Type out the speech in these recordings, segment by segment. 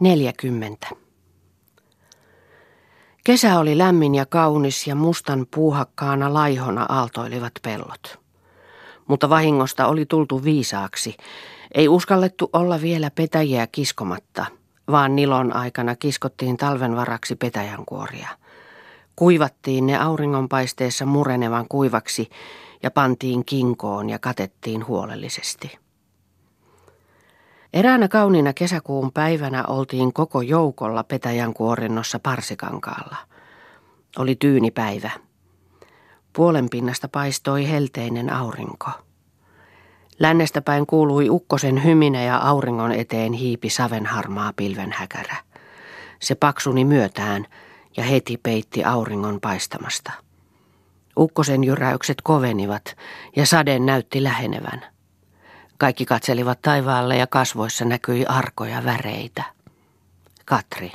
40. Kesä oli lämmin ja kaunis ja mustan puuhakkaana laihona aaltoilivat pellot. Mutta vahingosta oli tultu viisaaksi. Ei uskallettu olla vielä petäjiä kiskomatta, vaan nilon aikana kiskottiin talven varaksi petäjänkuoria. Kuivattiin ne auringonpaisteessa murenevan kuivaksi ja pantiin kinkoon ja katettiin huolellisesti. Eräänä kauniina kesäkuun päivänä oltiin koko joukolla Petäjän kuorennossa Parsikankaalla. Oli tyyni päivä. Puolen pinnasta paistoi helteinen aurinko. Lännestä päin kuului ukkosen hyminä ja auringon eteen hiipi savenharmaa pilvenhäkärä. Se paksuni myötään ja heti peitti auringon paistamasta. Ukkosen jyräykset kovenivat ja sade näytti lähenevän. Kaikki katselivat taivaalle ja kasvoissa näkyi arkoja väreitä. Katri.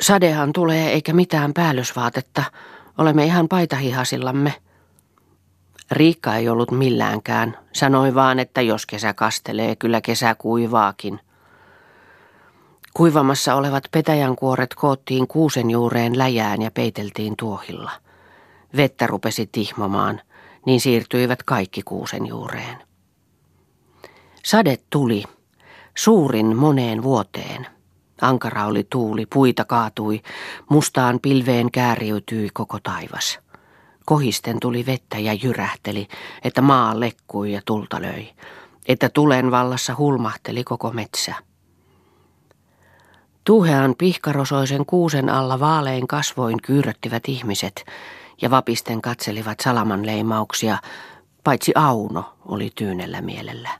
Sadehan tulee eikä mitään päällysvaatetta. Olemme ihan paitahihasillamme. Riikka ei ollut milläänkään. Sanoi vaan, että jos kesä kastelee, kyllä kesä kuivaakin. Kuivamassa olevat petäjänkuoret koottiin kuusen juureen läjään ja peiteltiin tuohilla. Vettä rupesi tihmomaan, niin siirtyivät kaikki kuusen juureen. Sade tuli, suurin moneen vuoteen. Ankara oli tuuli, puita kaatui, mustaan pilveen kääriytyi koko taivas. Kohisten tuli vettä ja jyrähteli, että maa lekkui ja tulta löi, että tulen vallassa hulmahteli koko metsä. Tuhean pihkarosoisen kuusen alla vaalein kasvoin kyyröttivät ihmiset ja vapisten katselivat salamanleimauksia, paitsi Auno oli tyynellä mielellä.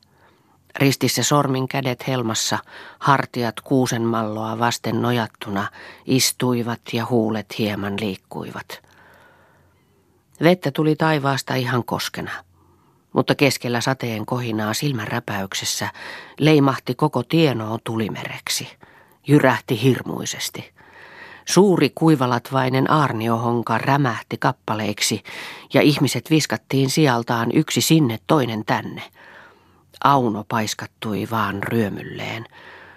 Ristissä sormin kädet helmassa, hartiat kuusen malloa vasten nojattuna, istuivat ja huulet hieman liikkuivat. Vettä tuli taivaasta ihan koskena, mutta keskellä sateen kohinaa silmänräpäyksessä leimahti koko tienoo tulimereksi, jyrähti hirmuisesti. Suuri kuivalatvainen aarniohonka rämähti kappaleiksi ja ihmiset viskattiin sijaltaan yksi sinne toinen tänne – Auno paiskattui vaan ryömylleen.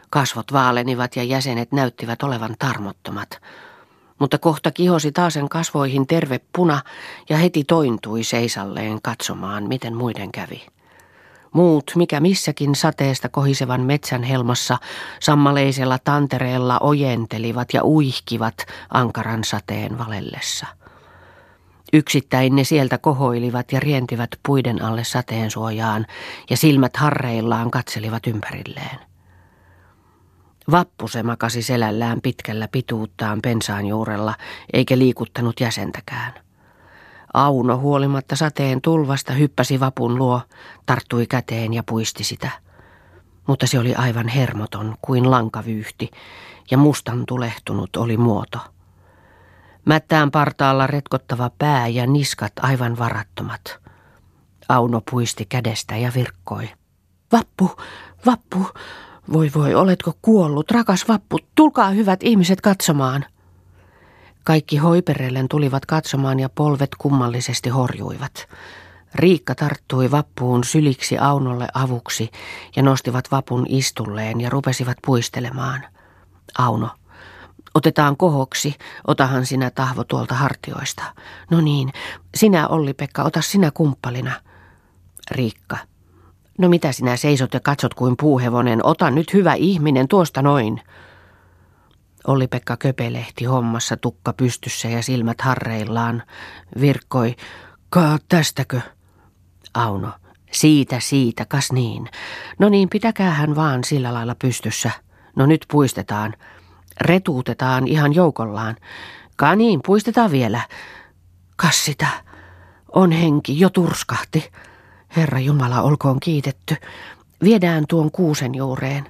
Kasvot vaalenivat ja jäsenet näyttivät olevan tarmottomat. Mutta kohta kihosi taasen kasvoihin terve puna ja heti tointui seisalleen katsomaan, miten muiden kävi. Muut, mikä missäkin sateesta kohisevan metsän helmassa, sammaleisella tantereella ojentelivat ja uihkivat ankaran sateen valellessa. Yksittäin ne sieltä kohoilivat ja rientivät puiden alle sateen suojaan ja silmät harreillaan katselivat ympärilleen. Vappu se makasi selällään pitkällä pituuttaan pensaan juurella, eikä liikuttanut jäsentäkään. Auno huolimatta sateen tulvasta hyppäsi vapun luo, tarttui käteen ja puisti sitä. Mutta se oli aivan hermoton kuin lankavyyhti, ja mustan tulehtunut oli muoto. Mättään partaalla retkottava pää ja niskat aivan varattomat. Auno puisti kädestä ja virkkoi. Vappu, vappu, voi voi, oletko kuollut, rakas vappu, tulkaa hyvät ihmiset katsomaan. Kaikki hoiperellen tulivat katsomaan ja polvet kummallisesti horjuivat. Riikka tarttui vappuun syliksi Aunolle avuksi ja nostivat vapun istulleen ja rupesivat puistelemaan. Auno, Otetaan kohoksi, otahan sinä tahvo tuolta hartioista. No niin, sinä Olli-Pekka, ota sinä kumppalina. Riikka. No mitä sinä seisot ja katsot kuin puuhevonen, ota nyt hyvä ihminen tuosta noin. Olli-Pekka köpelehti hommassa tukka pystyssä ja silmät harreillaan. Virkkoi, kaa tästäkö? Auno, siitä, siitä, kas niin. No niin, pitäkää hän vaan sillä lailla pystyssä. No nyt puistetaan. Retuutetaan ihan joukollaan. Kaniin puistetaan vielä. Kas sitä. On henki, jo turskahti. Herra Jumala, olkoon kiitetty. Viedään tuon kuusen juureen.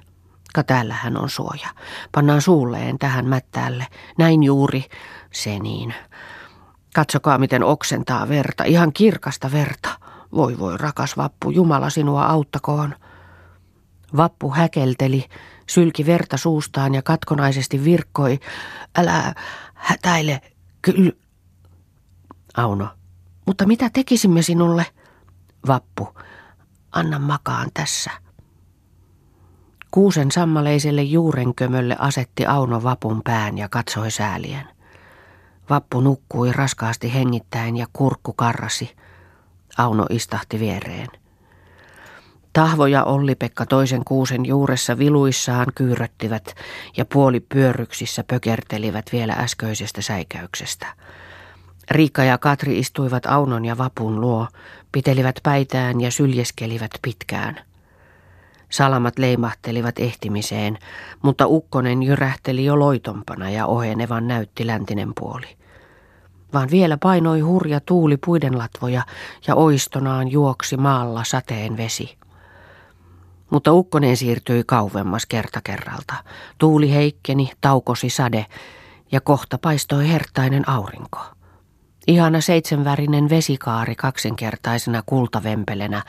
Ka täällähän on suoja. Pannaan suulleen tähän mättäälle. Näin juuri. Se niin. Katsokaa, miten oksentaa verta. Ihan kirkasta verta. Voi voi, rakas vappu, Jumala sinua auttakoon. Vappu häkelteli, sylki verta suustaan ja katkonaisesti virkkoi. Älä hätäile, kyllä. Auno, mutta mitä tekisimme sinulle? Vappu, anna makaan tässä. Kuusen sammaleiselle juurenkömölle asetti Auno vapun pään ja katsoi säälien. Vappu nukkui raskaasti hengittäen ja kurkku karrasi. Auno istahti viereen. Tahvo ja Olli-Pekka toisen kuusen juuressa viluissaan kyyröttivät ja puoli pyörryksissä pökertelivät vielä äskeisestä säikäyksestä. Riikka ja Katri istuivat Aunon ja Vapun luo, pitelivät päitään ja syljeskelivät pitkään. Salamat leimahtelivat ehtimiseen, mutta ukkonen jyrähteli jo loitompana ja ohenevan näytti läntinen puoli. Vaan vielä painoi hurja tuuli puiden latvoja ja oistonaan juoksi maalla sateen vesi. Mutta ukkonen siirtyi kauemmas kerta kerralta. Tuuli heikkeni, taukosi sade ja kohta paistoi hertainen aurinko. Ihana seitsemänvärinen vesikaari kaksinkertaisena kultavempelenä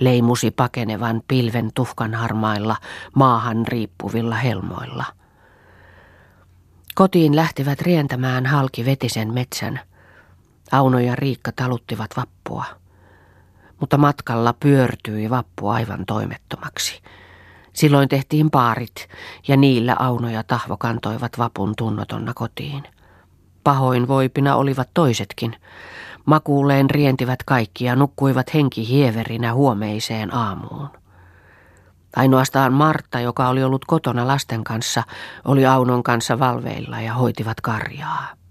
leimusi pakenevan pilven tuhkan harmailla maahan riippuvilla helmoilla. Kotiin lähtivät rientämään halki vetisen metsän. Auno ja Riikka taluttivat vappua mutta matkalla pyörtyi vappu aivan toimettomaksi. Silloin tehtiin paarit ja niillä Auno ja Tahvo kantoivat vapun tunnotonna kotiin. Pahoin voipina olivat toisetkin. Makuuleen rientivät kaikki ja nukkuivat henki hieverinä huomeiseen aamuun. Ainoastaan Martta, joka oli ollut kotona lasten kanssa, oli Aunon kanssa valveilla ja hoitivat karjaa.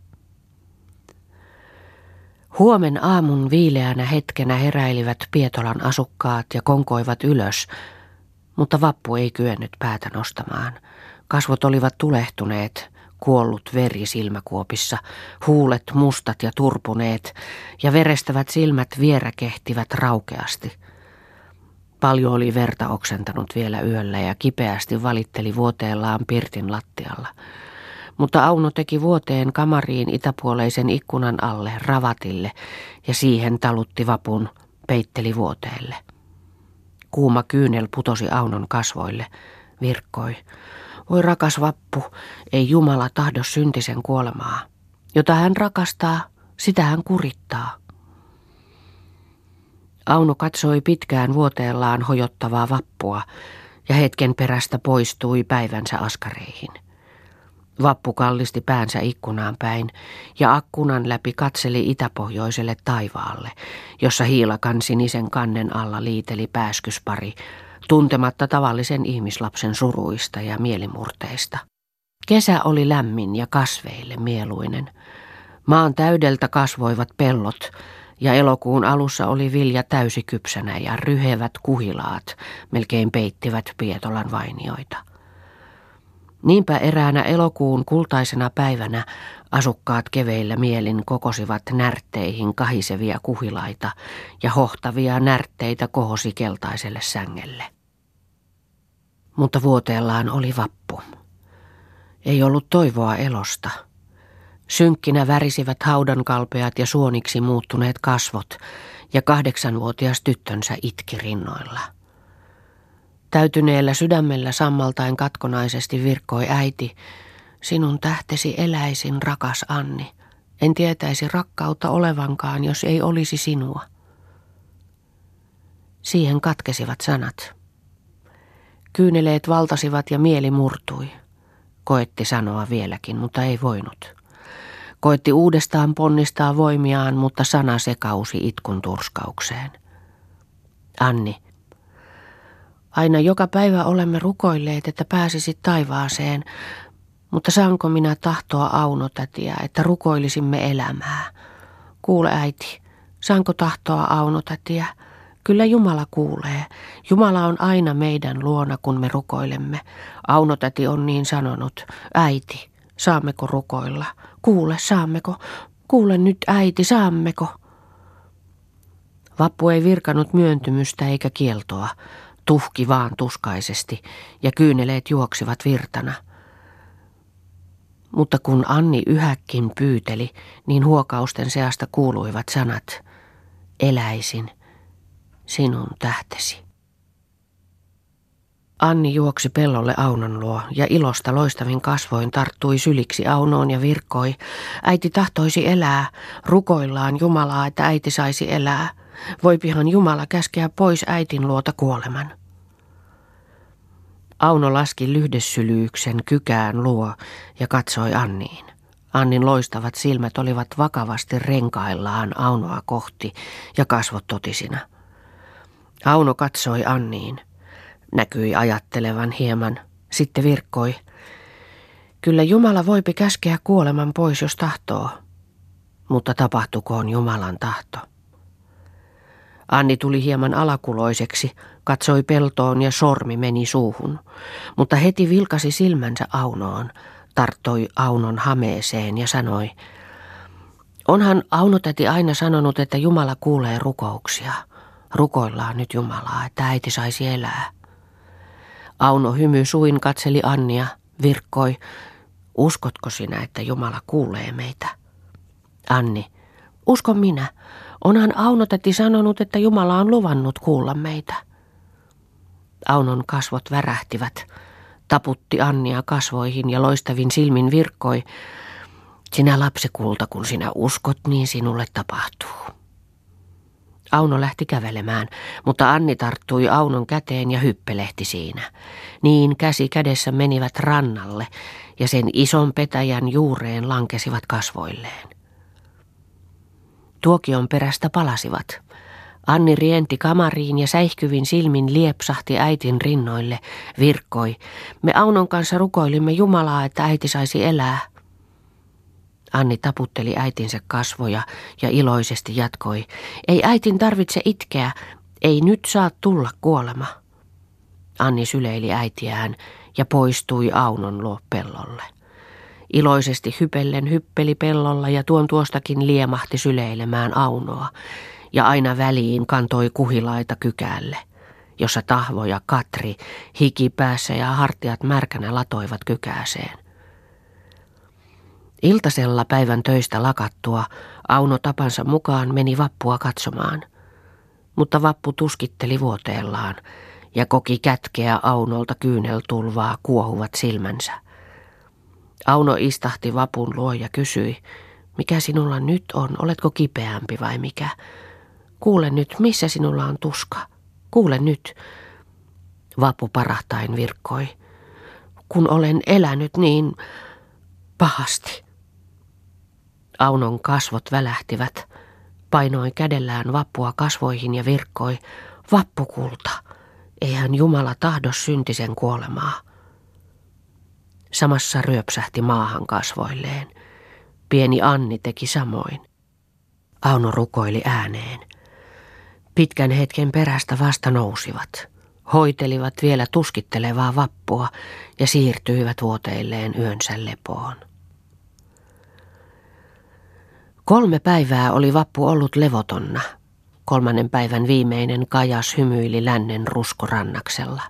Huomen aamun viileänä hetkenä heräilivät Pietolan asukkaat ja konkoivat ylös, mutta vappu ei kyennyt päätä nostamaan. Kasvot olivat tulehtuneet, kuollut veri silmäkuopissa, huulet mustat ja turpuneet ja verestävät silmät vieräkehtivät raukeasti. Paljon oli verta oksentanut vielä yöllä ja kipeästi valitteli vuoteellaan pirtin lattialla mutta Auno teki vuoteen kamariin itäpuoleisen ikkunan alle ravatille ja siihen talutti vapun, peitteli vuoteelle. Kuuma kyynel putosi Aunon kasvoille, virkkoi. Voi rakas vappu, ei Jumala tahdo syntisen kuolemaa. Jota hän rakastaa, sitä hän kurittaa. Auno katsoi pitkään vuoteellaan hojottavaa vappua ja hetken perästä poistui päivänsä askareihin. Vappu kallisti päänsä ikkunaan päin ja akkunan läpi katseli itäpohjoiselle taivaalle, jossa hiilakan sinisen kannen alla liiteli pääskyspari, tuntematta tavallisen ihmislapsen suruista ja mielimurteista. Kesä oli lämmin ja kasveille mieluinen. Maan täydeltä kasvoivat pellot ja elokuun alussa oli vilja täysikypsänä ja ryhevät kuhilaat melkein peittivät Pietolan vainioita. Niinpä eräänä elokuun kultaisena päivänä asukkaat keveillä mielin kokosivat närtteihin kahisevia kuhilaita ja hohtavia närtteitä kohosi keltaiselle sängelle. Mutta vuoteellaan oli vappu. Ei ollut toivoa elosta. Synkkinä värisivät haudankalpeat ja suoniksi muuttuneet kasvot ja kahdeksanvuotias tyttönsä itki rinnoilla. Täytyneellä sydämellä sammaltain katkonaisesti virkkoi äiti, sinun tähtesi eläisin, rakas Anni. En tietäisi rakkautta olevankaan, jos ei olisi sinua. Siihen katkesivat sanat. Kyyneleet valtasivat ja mieli murtui. Koetti sanoa vieläkin, mutta ei voinut. Koetti uudestaan ponnistaa voimiaan, mutta sana sekausi itkun turskaukseen. Anni, Aina joka päivä olemme rukoilleet, että pääsisit taivaaseen, mutta saanko minä tahtoa Aunotätiä, että rukoilisimme elämää? Kuule äiti, saanko tahtoa Aunotätiä? Kyllä Jumala kuulee. Jumala on aina meidän luona, kun me rukoilemme. Aunotäti on niin sanonut. Äiti, saammeko rukoilla? Kuule, saammeko? Kuule nyt äiti, saammeko? Vappu ei virkanut myöntymystä eikä kieltoa tuhki vaan tuskaisesti ja kyyneleet juoksivat virtana. Mutta kun Anni yhäkin pyyteli, niin huokausten seasta kuuluivat sanat, eläisin sinun tähtesi. Anni juoksi pellolle Aunon luo ja ilosta loistavin kasvoin tarttui syliksi Aunoon ja virkoi. Äiti tahtoisi elää, rukoillaan Jumalaa, että äiti saisi elää. Voipihan Jumala käskeä pois äitin luota kuoleman. Auno laski lyhdessylyyksen kykään luo ja katsoi Anniin. Annin loistavat silmät olivat vakavasti renkaillaan Aunoa kohti ja kasvot totisina. Auno katsoi Anniin. Näkyi ajattelevan hieman, sitten virkkoi. Kyllä Jumala voipi käskeä kuoleman pois, jos tahtoo. Mutta tapahtukoon Jumalan tahto. Anni tuli hieman alakuloiseksi, katsoi peltoon ja sormi meni suuhun, mutta heti vilkasi silmänsä Aunoon, tarttoi Aunon hameeseen ja sanoi, Onhan Aunotäti aina sanonut, että Jumala kuulee rukouksia. Rukoillaan nyt Jumalaa, että äiti saisi elää. Auno hymy suin katseli Annia, virkkoi, uskotko sinä, että Jumala kuulee meitä? Anni, uskon minä. Onhan Aunotäti sanonut, että Jumala on luvannut kuulla meitä. Aunon kasvot värähtivät. Taputti Annia kasvoihin ja loistavin silmin virkkoi. Sinä lapsikulta, kun sinä uskot, niin sinulle tapahtuu. Auno lähti kävelemään, mutta Anni tarttui Aunon käteen ja hyppelehti siinä. Niin käsi kädessä menivät rannalle ja sen ison petäjän juureen lankesivat kasvoilleen. Tuokion perästä palasivat. Anni rienti kamariin ja säihkyvin silmin liepsahti äitin rinnoille, virkkoi. Me Aunon kanssa rukoilimme Jumalaa, että äiti saisi elää. Anni taputteli äitinsä kasvoja ja iloisesti jatkoi. Ei äitin tarvitse itkeä, ei nyt saa tulla kuolema. Anni syleili äitiään ja poistui Aunon luo pellolle. Iloisesti hypellen hyppeli pellolla ja tuon tuostakin liemahti syleilemään Aunoa ja aina väliin kantoi kuhilaita kykäälle, jossa tahvo ja Katri hiki päässä ja hartiat märkänä latoivat kykääseen. Iltasella päivän töistä lakattua Auno tapansa mukaan meni vappua katsomaan. Mutta vappu tuskitteli vuoteellaan ja koki kätkeä Aunolta kyyneltulvaa kuohuvat silmänsä. Auno istahti vapun luo ja kysyi, mikä sinulla nyt on, oletko kipeämpi vai mikä? Kuule nyt, missä sinulla on tuska? Kuule nyt. Vapu parahtain virkkoi. Kun olen elänyt niin pahasti. Aunon kasvot välähtivät. Painoi kädellään vappua kasvoihin ja virkkoi. Vappukulta. Eihän Jumala tahdo syntisen kuolemaa. Samassa ryöpsähti maahan kasvoilleen. Pieni Anni teki samoin. Auno rukoili ääneen. Pitkän hetken perästä vasta nousivat. Hoitelivat vielä tuskittelevaa vappua ja siirtyivät vuoteilleen yönsä lepoon. Kolme päivää oli vappu ollut levotonna. Kolmannen päivän viimeinen kajas hymyili lännen ruskorannaksella.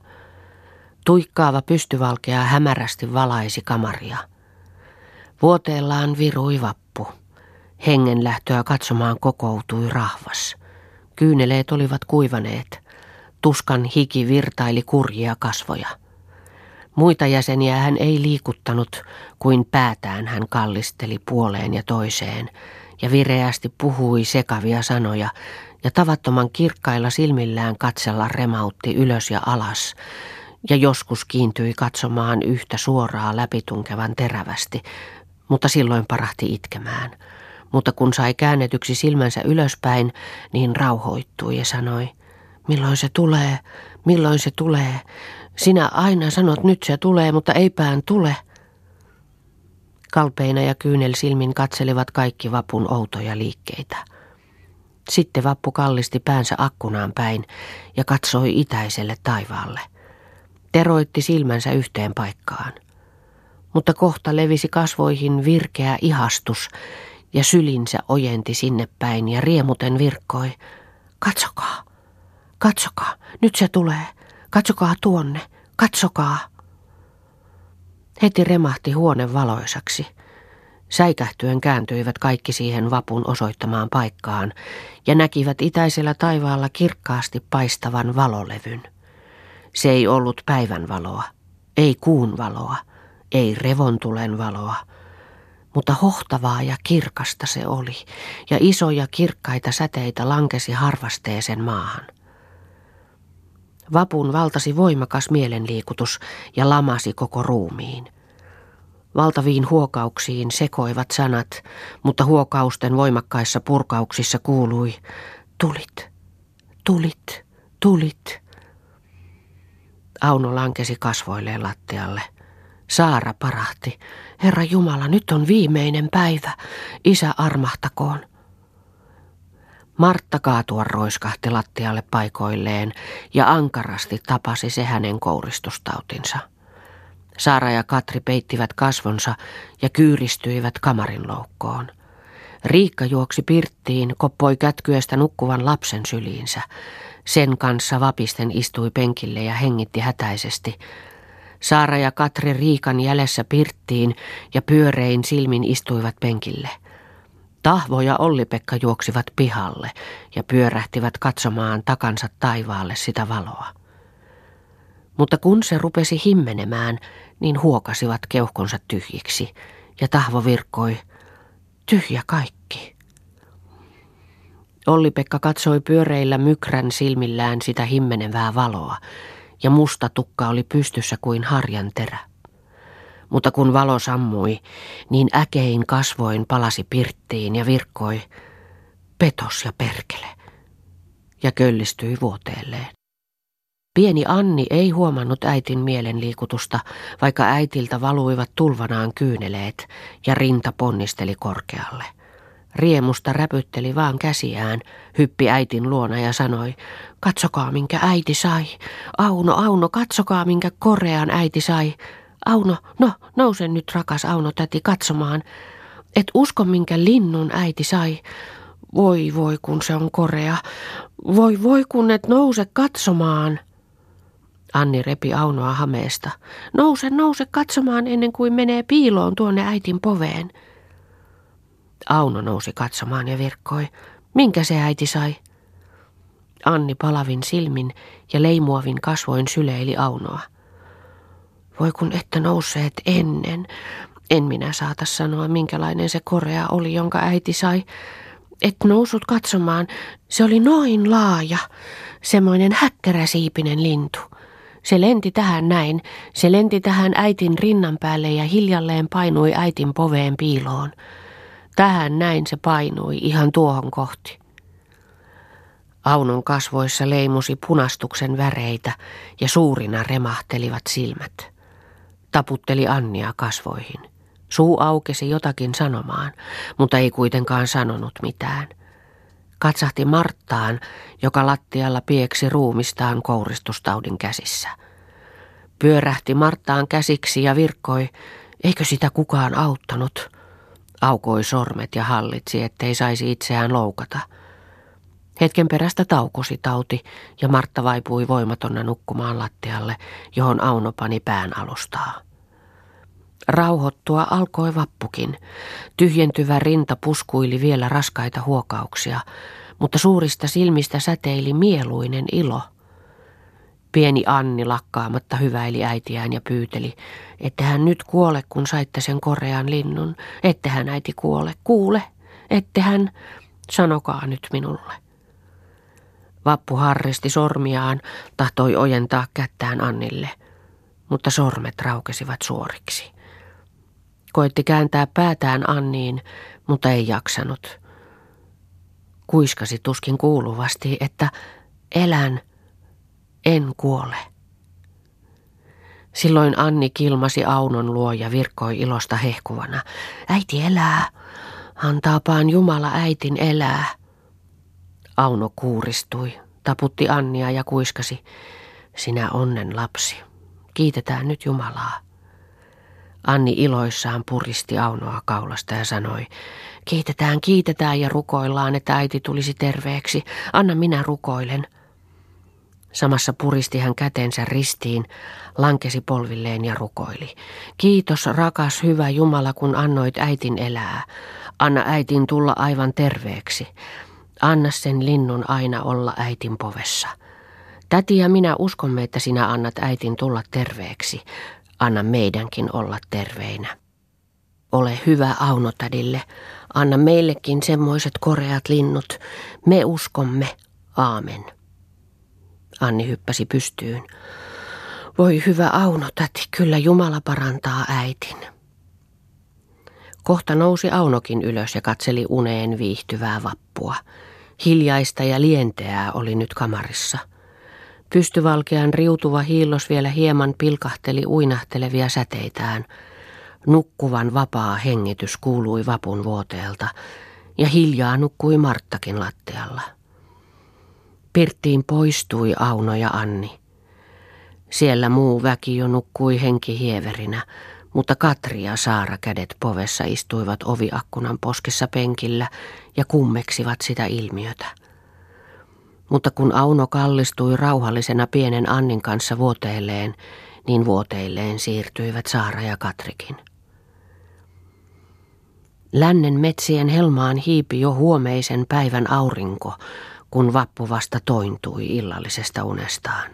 Tuikkaava pystyvalkea hämärästi valaisi kamaria. Vuoteellaan virui vappu. Hengenlähtöä katsomaan kokoutui rahvas. Kyyneleet olivat kuivaneet. Tuskan hiki virtaili kurjia kasvoja. Muita jäseniä hän ei liikuttanut, kuin päätään hän kallisteli puoleen ja toiseen, ja vireästi puhui sekavia sanoja, ja tavattoman kirkkailla silmillään katsella remautti ylös ja alas, ja joskus kiintyi katsomaan yhtä suoraa läpitunkevan terävästi, mutta silloin parahti itkemään – mutta kun sai käännetyksi silmänsä ylöspäin, niin rauhoittui ja sanoi, milloin se tulee, milloin se tulee. Sinä aina sanot nyt se tulee, mutta eipään tule. Kalpeina ja kyynel silmin katselivat kaikki vapun outoja liikkeitä. Sitten vappu kallisti päänsä akkunaan päin ja katsoi itäiselle taivaalle. Teroitti silmänsä yhteen paikkaan. Mutta kohta levisi kasvoihin virkeä ihastus ja sylinsä ojenti sinne päin ja riemuten virkkoi. Katsokaa, katsokaa, nyt se tulee, katsokaa tuonne, katsokaa. Heti remahti huone valoisaksi. Säikähtyen kääntyivät kaikki siihen vapun osoittamaan paikkaan ja näkivät itäisellä taivaalla kirkkaasti paistavan valolevyn. Se ei ollut päivän valoa, ei kuun valoa, ei revontulen valoa – mutta hohtavaa ja kirkasta se oli, ja isoja kirkkaita säteitä lankesi harvasteeseen maahan. Vapun valtasi voimakas mielenliikutus ja lamasi koko ruumiin. Valtaviin huokauksiin sekoivat sanat, mutta huokausten voimakkaissa purkauksissa kuului, tulit, tulit, tulit. Auno lankesi kasvoilleen lattialle. Saara parahti. Herra Jumala, nyt on viimeinen päivä. Isä armahtakoon. Martta kaatua roiskahti lattialle paikoilleen ja ankarasti tapasi se hänen kouristustautinsa. Saara ja Katri peittivät kasvonsa ja kyyristyivät kamarin loukkoon. Riikka juoksi pirttiin, koppoi kätkyestä nukkuvan lapsen syliinsä. Sen kanssa vapisten istui penkille ja hengitti hätäisesti. Saara ja Katri Riikan jäljessä pirttiin ja pyörein silmin istuivat penkille. Tahvo ja Olli-Pekka juoksivat pihalle ja pyörähtivät katsomaan takansa taivaalle sitä valoa. Mutta kun se rupesi himmenemään, niin huokasivat keuhkonsa tyhjiksi ja Tahvo virkkoi, tyhjä kaikki. Olli-Pekka katsoi pyöreillä mykrän silmillään sitä himmenevää valoa, ja musta tukka oli pystyssä kuin harjan terä. Mutta kun valo sammui, niin äkein kasvoin palasi pirttiin ja virkkoi, petos ja perkele, ja köllistyi vuoteelleen. Pieni Anni ei huomannut äitin mielenliikutusta, vaikka äitiltä valuivat tulvanaan kyyneleet ja rinta ponnisteli korkealle. Riemusta räpytteli vaan käsiään, hyppi äitin luona ja sanoi, katsokaa minkä äiti sai. Auno, Auno, katsokaa minkä korean äiti sai. Auno, no, nouse nyt rakas Auno täti katsomaan. Et usko minkä linnun äiti sai. Voi voi kun se on korea. Voi voi kun et nouse katsomaan. Anni repi Aunoa hameesta. Nouse, nouse katsomaan ennen kuin menee piiloon tuonne äitin poveen. Auno nousi katsomaan ja virkkoi. Minkä se äiti sai? Anni palavin silmin ja leimuavin kasvoin syleili Aunoa. Voi kun ette nousseet ennen. En minä saata sanoa, minkälainen se korea oli, jonka äiti sai. Et nousut katsomaan, se oli noin laaja, semmoinen häkkäräsiipinen lintu. Se lenti tähän näin, se lenti tähän äitin rinnan päälle ja hiljalleen painui äitin poveen piiloon. Tähän näin se painui ihan tuohon kohti. Aunon kasvoissa leimusi punastuksen väreitä ja suurina remahtelivat silmät. Taputteli Annia kasvoihin. Suu aukesi jotakin sanomaan, mutta ei kuitenkaan sanonut mitään. Katsahti Marttaan, joka lattialla pieksi ruumistaan kouristustaudin käsissä. Pyörähti Marttaan käsiksi ja virkkoi, eikö sitä kukaan auttanut. Aukoi sormet ja hallitsi, ettei saisi itseään loukata. Hetken perästä taukosi tauti ja Martta vaipui voimatonna nukkumaan lattialle, johon Auno pani pään alustaa. Rauhoittua alkoi vappukin. Tyhjentyvä rinta puskuili vielä raskaita huokauksia, mutta suurista silmistä säteili mieluinen ilo. Pieni Anni lakkaamatta hyväili äitiään ja pyyteli, että hän nyt kuole, kun saitte sen korean linnun. Ette hän äiti kuole, kuule, ette hän, sanokaa nyt minulle. Vappu harristi sormiaan, tahtoi ojentaa kättään Annille, mutta sormet raukesivat suoriksi. Koitti kääntää päätään Anniin, mutta ei jaksanut. Kuiskasi tuskin kuuluvasti, että elän, en kuole. Silloin Anni kilmasi Aunon luo ja virkkoi ilosta hehkuvana. Äiti elää, antaapaan Jumala äitin elää. Auno kuuristui, taputti Annia ja kuiskasi. Sinä onnen lapsi. Kiitetään nyt Jumalaa. Anni iloissaan puristi Aunoa kaulasta ja sanoi, kiitetään, kiitetään ja rukoillaan, että äiti tulisi terveeksi. Anna minä rukoilen. Samassa puristi hän kätensä ristiin, lankesi polvilleen ja rukoili. Kiitos rakas hyvä Jumala, kun annoit äitin elää. Anna äitin tulla aivan terveeksi. Anna sen linnun aina olla äitin povessa. Täti ja minä uskomme, että sinä annat äitin tulla terveeksi anna meidänkin olla terveinä. Ole hyvä Aunotadille, anna meillekin semmoiset koreat linnut, me uskomme, aamen. Anni hyppäsi pystyyn. Voi hyvä Auno, täti, kyllä Jumala parantaa äitin. Kohta nousi Aunokin ylös ja katseli uneen viihtyvää vappua. Hiljaista ja lienteää oli nyt kamarissa. Pystyvalkean riutuva hiillos vielä hieman pilkahteli uinahtelevia säteitään. Nukkuvan vapaa hengitys kuului vapun vuoteelta ja hiljaa nukkui Marttakin lattialla. Pirttiin poistui Auno ja Anni. Siellä muu väki jo nukkui henkihieverinä, mutta Katri ja Saara kädet povessa istuivat oviakkunan poskessa penkillä ja kummeksivat sitä ilmiötä. Mutta kun Auno kallistui rauhallisena pienen Annin kanssa vuoteilleen, niin vuoteilleen siirtyivät Saara ja Katrikin. Lännen metsien helmaan hiipi jo huomeisen päivän aurinko, kun vappu vasta tointui illallisesta unestaan.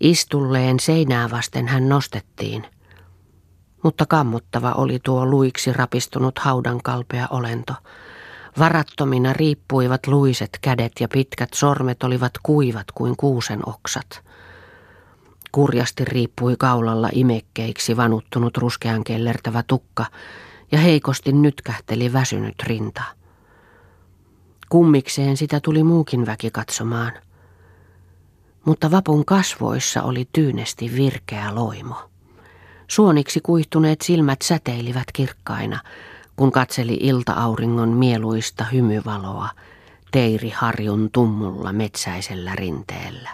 Istulleen seinää vasten hän nostettiin, mutta kammottava oli tuo luiksi rapistunut haudan kalpea olento. Varattomina riippuivat luiset kädet ja pitkät sormet olivat kuivat kuin kuusen oksat. Kurjasti riippui kaulalla imekkeiksi vanuttunut ruskean kellertävä tukka ja heikosti nytkähteli väsynyt rinta. Kummikseen sitä tuli muukin väki katsomaan. Mutta vapun kasvoissa oli tyynesti virkeä loimo. Suoniksi kuihtuneet silmät säteilivät kirkkaina, kun katseli ilta-auringon mieluista hymyvaloa Teiri Harjun tummulla metsäisellä rinteellä.